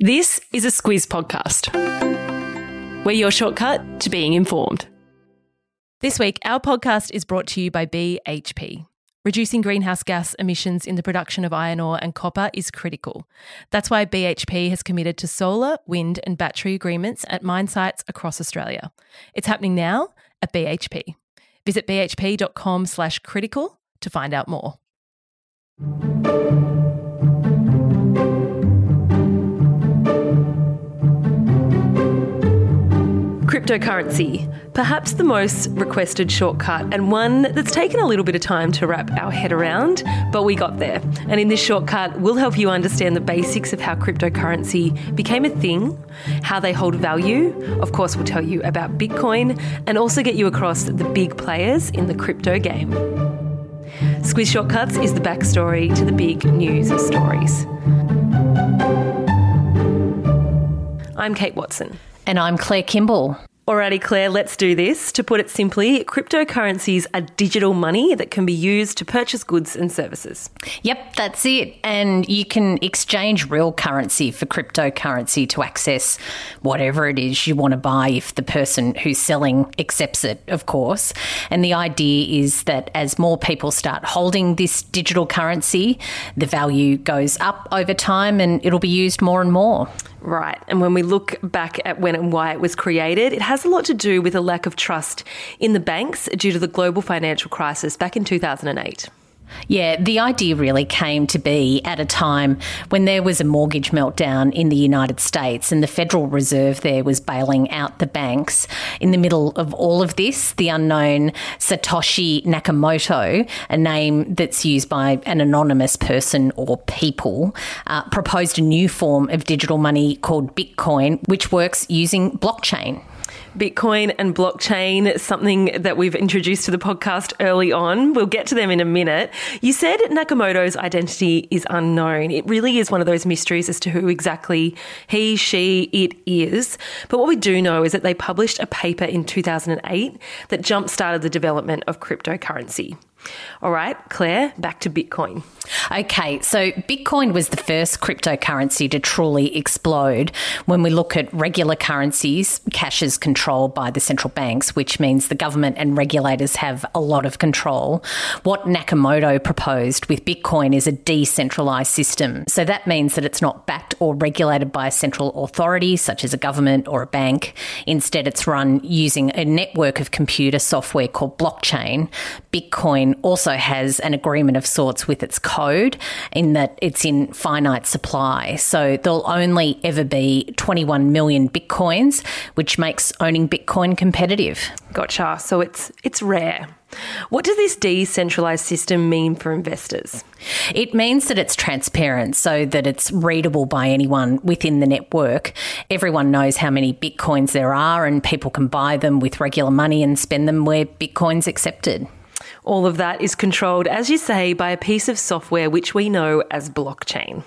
This is a Squiz podcast. We're your shortcut to being informed. This week, our podcast is brought to you by BHP. Reducing greenhouse gas emissions in the production of iron ore and copper is critical. That's why BHP has committed to solar, wind, and battery agreements at mine sites across Australia. It's happening now at BHP. Visit bhp.com slash critical to find out more. Cryptocurrency, perhaps the most requested shortcut and one that's taken a little bit of time to wrap our head around, but we got there. And in this shortcut, we'll help you understand the basics of how cryptocurrency became a thing, how they hold value. Of course, we'll tell you about Bitcoin and also get you across the big players in the crypto game. Squiz Shortcuts is the backstory to the big news stories. I'm Kate Watson. And I'm Claire Kimball. Alrighty, Claire, let's do this. To put it simply, cryptocurrencies are digital money that can be used to purchase goods and services. Yep, that's it. And you can exchange real currency for cryptocurrency to access whatever it is you want to buy if the person who's selling accepts it, of course. And the idea is that as more people start holding this digital currency, the value goes up over time and it'll be used more and more. Right. And when we look back at when and why it was created, it has a lot to do with a lack of trust in the banks due to the global financial crisis back in 2008. Yeah, the idea really came to be at a time when there was a mortgage meltdown in the United States and the Federal Reserve there was bailing out the banks. In the middle of all of this, the unknown Satoshi Nakamoto, a name that's used by an anonymous person or people, uh, proposed a new form of digital money called Bitcoin, which works using blockchain. Bitcoin and blockchain, something that we've introduced to the podcast early on. We'll get to them in a minute. You said Nakamoto's identity is unknown. It really is one of those mysteries as to who exactly he, she, it is. But what we do know is that they published a paper in 2008 that jump started the development of cryptocurrency. All right, Claire, back to Bitcoin. Okay, so Bitcoin was the first cryptocurrency to truly explode. When we look at regular currencies, cash is controlled by the central banks, which means the government and regulators have a lot of control. What Nakamoto proposed with Bitcoin is a decentralized system. So that means that it's not backed or regulated by a central authority, such as a government or a bank. Instead, it's run using a network of computer software called blockchain. Bitcoin also has an agreement of sorts with its code in that it's in finite supply. So there'll only ever be 21 million bitcoins, which makes owning Bitcoin competitive. Gotcha. So it's it's rare. What does this decentralized system mean for investors? It means that it's transparent so that it's readable by anyone within the network. Everyone knows how many bitcoins there are and people can buy them with regular money and spend them where bitcoin's accepted. All of that is controlled, as you say, by a piece of software which we know as blockchain.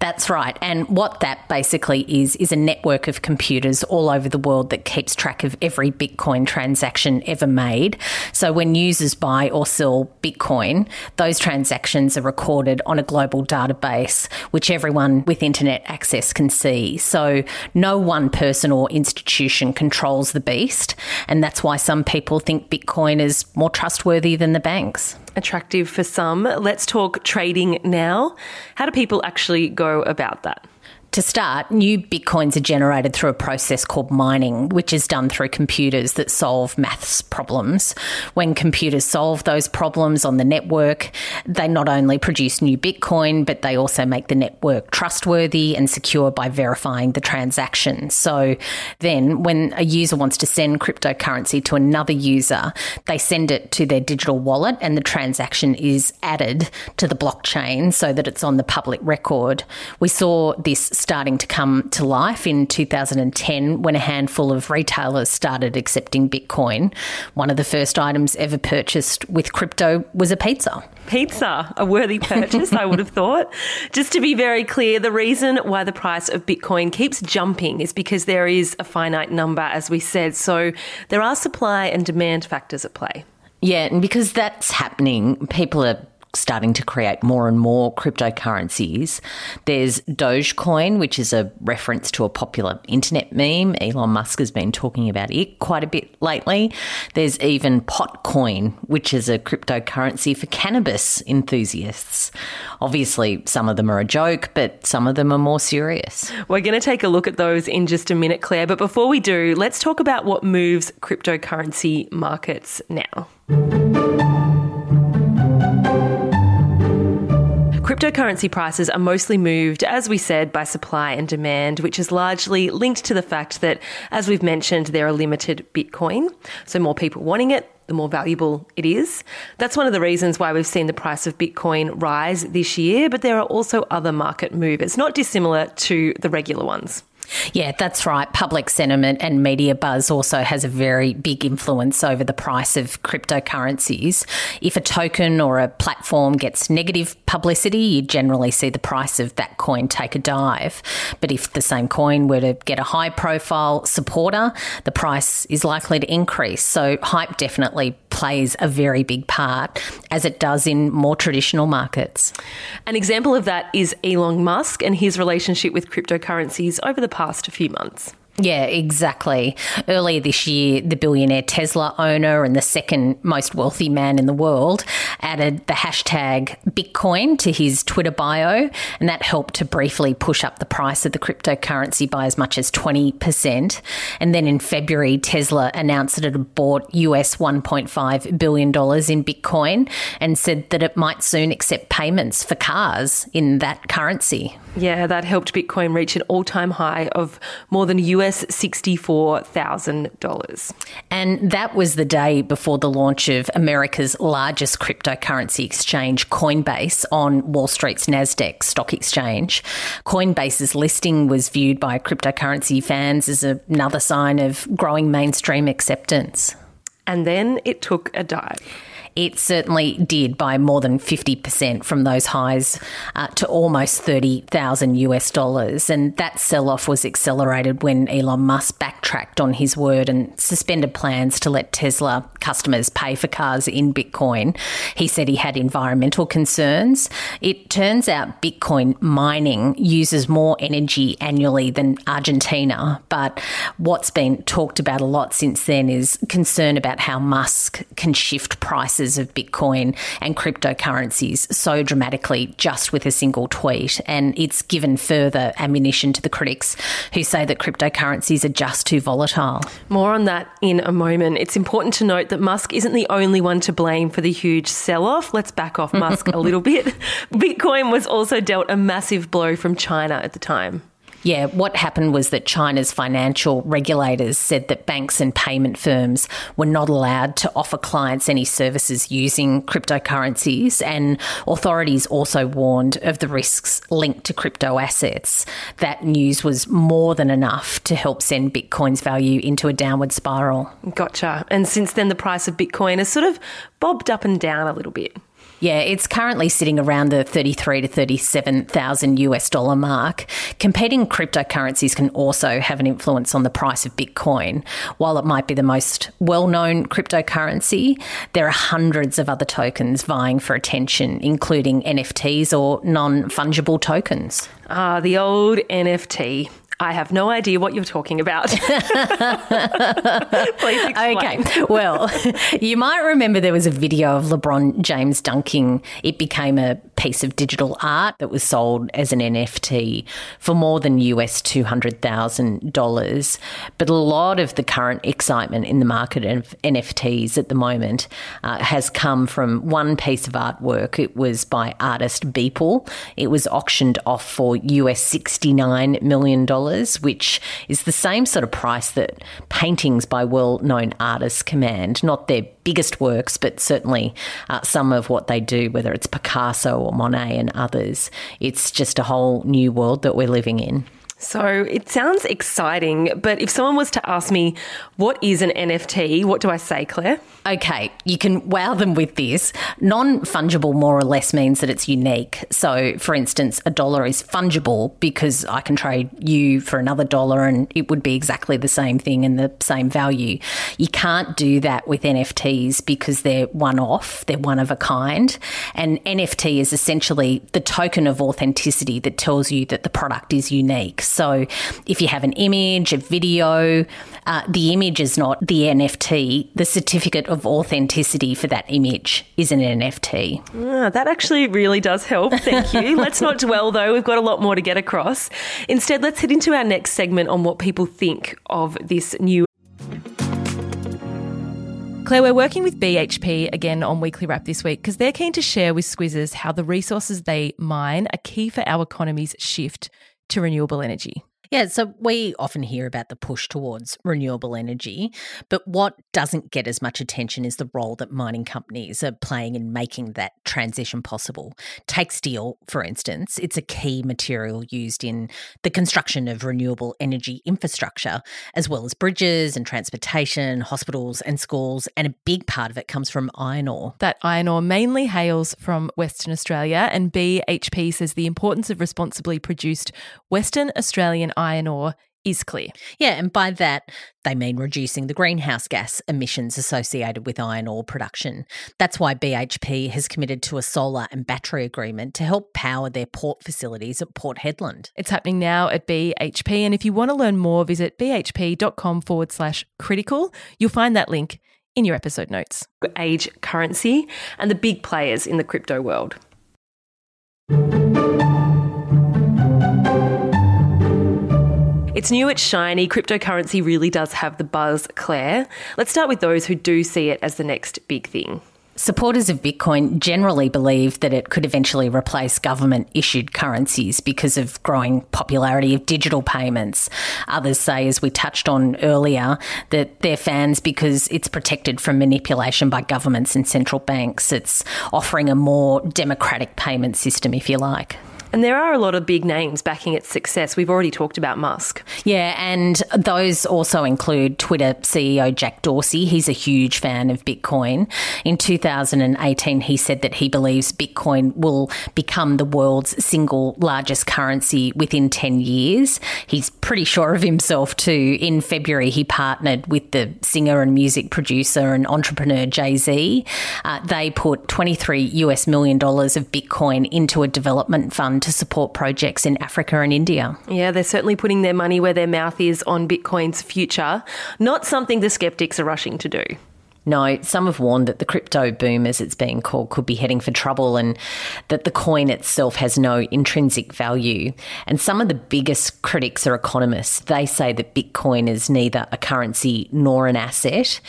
That's right. And what that basically is, is a network of computers all over the world that keeps track of every Bitcoin transaction ever made. So when users buy or sell Bitcoin, those transactions are recorded on a global database, which everyone with internet access can see. So no one person or institution controls the beast. And that's why some people think Bitcoin is more trustworthy than the banks attractive for some. Let's talk trading now. How do people actually go about that? To start, new bitcoins are generated through a process called mining, which is done through computers that solve maths problems. When computers solve those problems on the network, they not only produce new bitcoin, but they also make the network trustworthy and secure by verifying the transaction. So then, when a user wants to send cryptocurrency to another user, they send it to their digital wallet and the transaction is added to the blockchain so that it's on the public record. We saw this starting to come to life in 2010 when a handful of retailers started accepting Bitcoin. One of the first items ever purchased with crypto was a pizza. Pizza, a worthy purchase, I would have thought. Just to be very clear, the reason why the price of Bitcoin keeps jumping is because there is a finite number, as we said. So there are supply and demand factors at play. Yeah, and because that's happening, people are starting to create more and more cryptocurrencies. There's Dogecoin, which is a reference to a popular internet meme. Elon Musk has been talking about it quite a bit lately. There's even Potcoin, which is a cryptocurrency for cannabis enthusiasts. Obviously, some of them are a joke, but some of them are more serious. We're going to take a look at those in just a minute, Claire. But before we do, let's talk about what moves cryptocurrency markets now. Cryptocurrency prices are mostly moved, as we said, by supply and demand, which is largely linked to the fact that, as we've mentioned, there are limited Bitcoin. So, more people wanting it, the more valuable it is. That's one of the reasons why we've seen the price of Bitcoin rise this year, but there are also other market movers, not dissimilar to the regular ones. Yeah, that's right. Public sentiment and media buzz also has a very big influence over the price of cryptocurrencies. If a token or a platform gets negative publicity, you generally see the price of that coin take a dive. But if the same coin were to get a high profile supporter, the price is likely to increase. So hype definitely plays a very big part, as it does in more traditional markets. An example of that is Elon Musk and his relationship with cryptocurrencies over the past a few months. Yeah, exactly. Earlier this year, the billionaire Tesla owner and the second most wealthy man in the world added the hashtag Bitcoin to his Twitter bio, and that helped to briefly push up the price of the cryptocurrency by as much as 20%. And then in February, Tesla announced that it had bought US $1.5 billion in Bitcoin and said that it might soon accept payments for cars in that currency. Yeah, that helped Bitcoin reach an all time high of more than US $64,000. And that was the day before the launch of America's largest cryptocurrency exchange, Coinbase, on Wall Street's NASDAQ stock exchange. Coinbase's listing was viewed by cryptocurrency fans as another sign of growing mainstream acceptance. And then it took a dive. It certainly did by more than 50% from those highs uh, to almost 30,000 US dollars. And that sell off was accelerated when Elon Musk backtracked on his word and suspended plans to let Tesla customers pay for cars in Bitcoin. He said he had environmental concerns. It turns out Bitcoin mining uses more energy annually than Argentina. But what's been talked about a lot since then is concern about how Musk can shift prices prices of Bitcoin and cryptocurrencies so dramatically just with a single tweet. And it's given further ammunition to the critics who say that cryptocurrencies are just too volatile. More on that in a moment. It's important to note that Musk isn't the only one to blame for the huge sell off. Let's back off Musk a little bit. Bitcoin was also dealt a massive blow from China at the time. Yeah, what happened was that China's financial regulators said that banks and payment firms were not allowed to offer clients any services using cryptocurrencies, and authorities also warned of the risks linked to crypto assets. That news was more than enough to help send Bitcoin's value into a downward spiral. Gotcha. And since then, the price of Bitcoin has sort of bobbed up and down a little bit. Yeah, it's currently sitting around the 33 to 37,000 US dollar mark. Competing cryptocurrencies can also have an influence on the price of Bitcoin. While it might be the most well-known cryptocurrency, there are hundreds of other tokens vying for attention, including NFTs or non-fungible tokens. Ah, the old NFT. I have no idea what you're talking about. Please explain. Okay. Well, you might remember there was a video of LeBron James dunking. It became a piece of digital art that was sold as an NFT for more than US $200,000. But a lot of the current excitement in the market of NFTs at the moment uh, has come from one piece of artwork. It was by artist Beeple. It was auctioned off for US $69 million, which is the same sort of price that paintings by well known artists command. Not their biggest works, but certainly uh, some of what they do, whether it's Picasso or Monet and others. It's just a whole new world that we're living in. So it sounds exciting, but if someone was to ask me, what is an NFT, what do I say, Claire? Okay, you can wow them with this. Non fungible more or less means that it's unique. So, for instance, a dollar is fungible because I can trade you for another dollar and it would be exactly the same thing and the same value. You can't do that with NFTs because they're one off, they're one of a kind. And NFT is essentially the token of authenticity that tells you that the product is unique. So if you have an image, a video, uh, the image is not the NFT. The certificate of authenticity for that image is an NFT. Ah, that actually really does help. Thank you. let's not dwell though. We've got a lot more to get across. Instead, let's head into our next segment on what people think of this new Claire, we're working with BHP again on Weekly Wrap this week because they're keen to share with Squizzes how the resources they mine are key for our economy's shift to renewable energy. Yeah, so we often hear about the push towards renewable energy, but what doesn't get as much attention is the role that mining companies are playing in making that transition possible. Take steel, for instance, it's a key material used in the construction of renewable energy infrastructure, as well as bridges and transportation, hospitals and schools, and a big part of it comes from iron ore. That iron ore mainly hails from Western Australia, and BHP says the importance of responsibly produced Western Australian iron ore is clear. Yeah, and by that, they mean reducing the greenhouse gas emissions associated with iron ore production. That's why BHP has committed to a solar and battery agreement to help power their port facilities at Port Hedland. It's happening now at BHP, and if you want to learn more, visit bhp.com forward slash critical. You'll find that link in your episode notes. Age currency and the big players in the crypto world. It's new, it's shiny. Cryptocurrency really does have the buzz, Claire. Let's start with those who do see it as the next big thing. Supporters of Bitcoin generally believe that it could eventually replace government issued currencies because of growing popularity of digital payments. Others say, as we touched on earlier, that they're fans because it's protected from manipulation by governments and central banks. It's offering a more democratic payment system, if you like. And there are a lot of big names backing its success. We've already talked about Musk. Yeah, and those also include Twitter CEO Jack Dorsey. He's a huge fan of Bitcoin. In 2018, he said that he believes Bitcoin will become the world's single largest currency within 10 years. He's pretty sure of himself too. In February, he partnered with the singer and music producer and entrepreneur Jay Z. Uh, they put 23 US million dollars of Bitcoin into a development fund to support projects in Africa and India. Yeah, they're certainly putting their money where their mouth is on Bitcoin's future, not something the skeptics are rushing to do. No, some have warned that the crypto boom, as it's being called, could be heading for trouble and that the coin itself has no intrinsic value. And some of the biggest critics are economists. They say that Bitcoin is neither a currency nor an asset.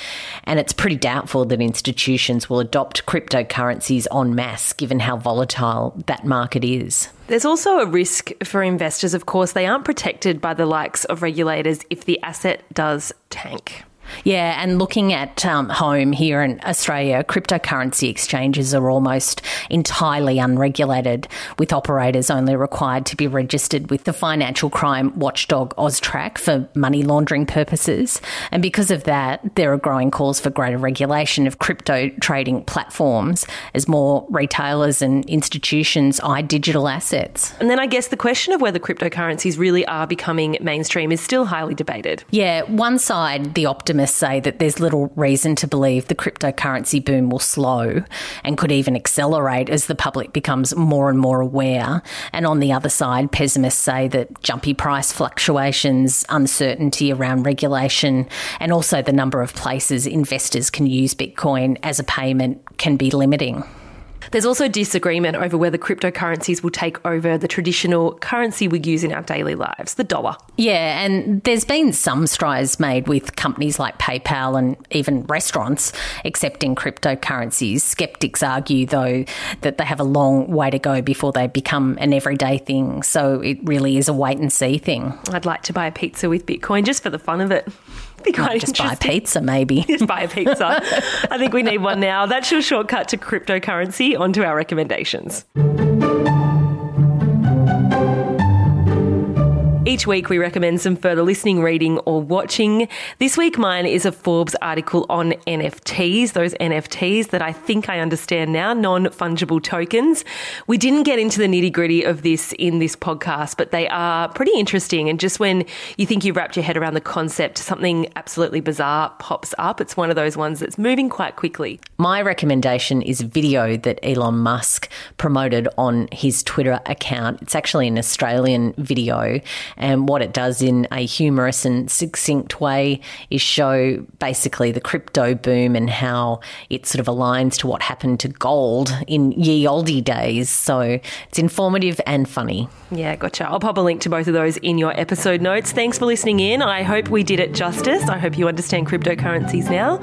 And it's pretty doubtful that institutions will adopt cryptocurrencies en masse, given how volatile that market is. There's also a risk for investors, of course. They aren't protected by the likes of regulators if the asset does tank. Yeah, and looking at um, home here in Australia, cryptocurrency exchanges are almost entirely unregulated, with operators only required to be registered with the financial crime watchdog AUSTRAC for money laundering purposes. And because of that, there are growing calls for greater regulation of crypto trading platforms as more retailers and institutions eye digital assets. And then I guess the question of whether cryptocurrencies really are becoming mainstream is still highly debated. Yeah, one side, the optimist say that there's little reason to believe the cryptocurrency boom will slow and could even accelerate as the public becomes more and more aware. And on the other side, pessimists say that jumpy price fluctuations, uncertainty around regulation, and also the number of places investors can use Bitcoin as a payment can be limiting. There's also disagreement over whether cryptocurrencies will take over the traditional currency we use in our daily lives, the dollar. Yeah, and there's been some strides made with companies like PayPal and even restaurants accepting cryptocurrencies. Skeptics argue, though, that they have a long way to go before they become an everyday thing. So it really is a wait and see thing. I'd like to buy a pizza with Bitcoin just for the fun of it be quite just buy a pizza, maybe. just buy a pizza. I think we need one now. That's your shortcut to cryptocurrency. Onto our recommendations. Each week we recommend some further listening, reading, or watching. This week mine is a Forbes article on NFTs, those NFTs that I think I understand now, non fungible tokens. We didn't get into the nitty gritty of this in this podcast, but they are pretty interesting. And just when you think you've wrapped your head around the concept, something absolutely bizarre pops up. It's one of those ones that's moving quite quickly. My recommendation is a video that Elon Musk promoted on his Twitter account. It's actually an Australian video, and what it does in a humorous and succinct way is show basically the crypto boom and how it sort of aligns to what happened to gold in ye olde days. So it's informative and funny. Yeah, gotcha. I'll pop a link to both of those in your episode notes. Thanks for listening in. I hope we did it justice. I hope you understand cryptocurrencies now.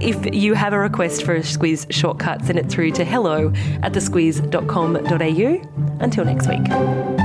If you have a request for a Squiz shortcut, send it through to hello at thesquiz.com.au. Until next week.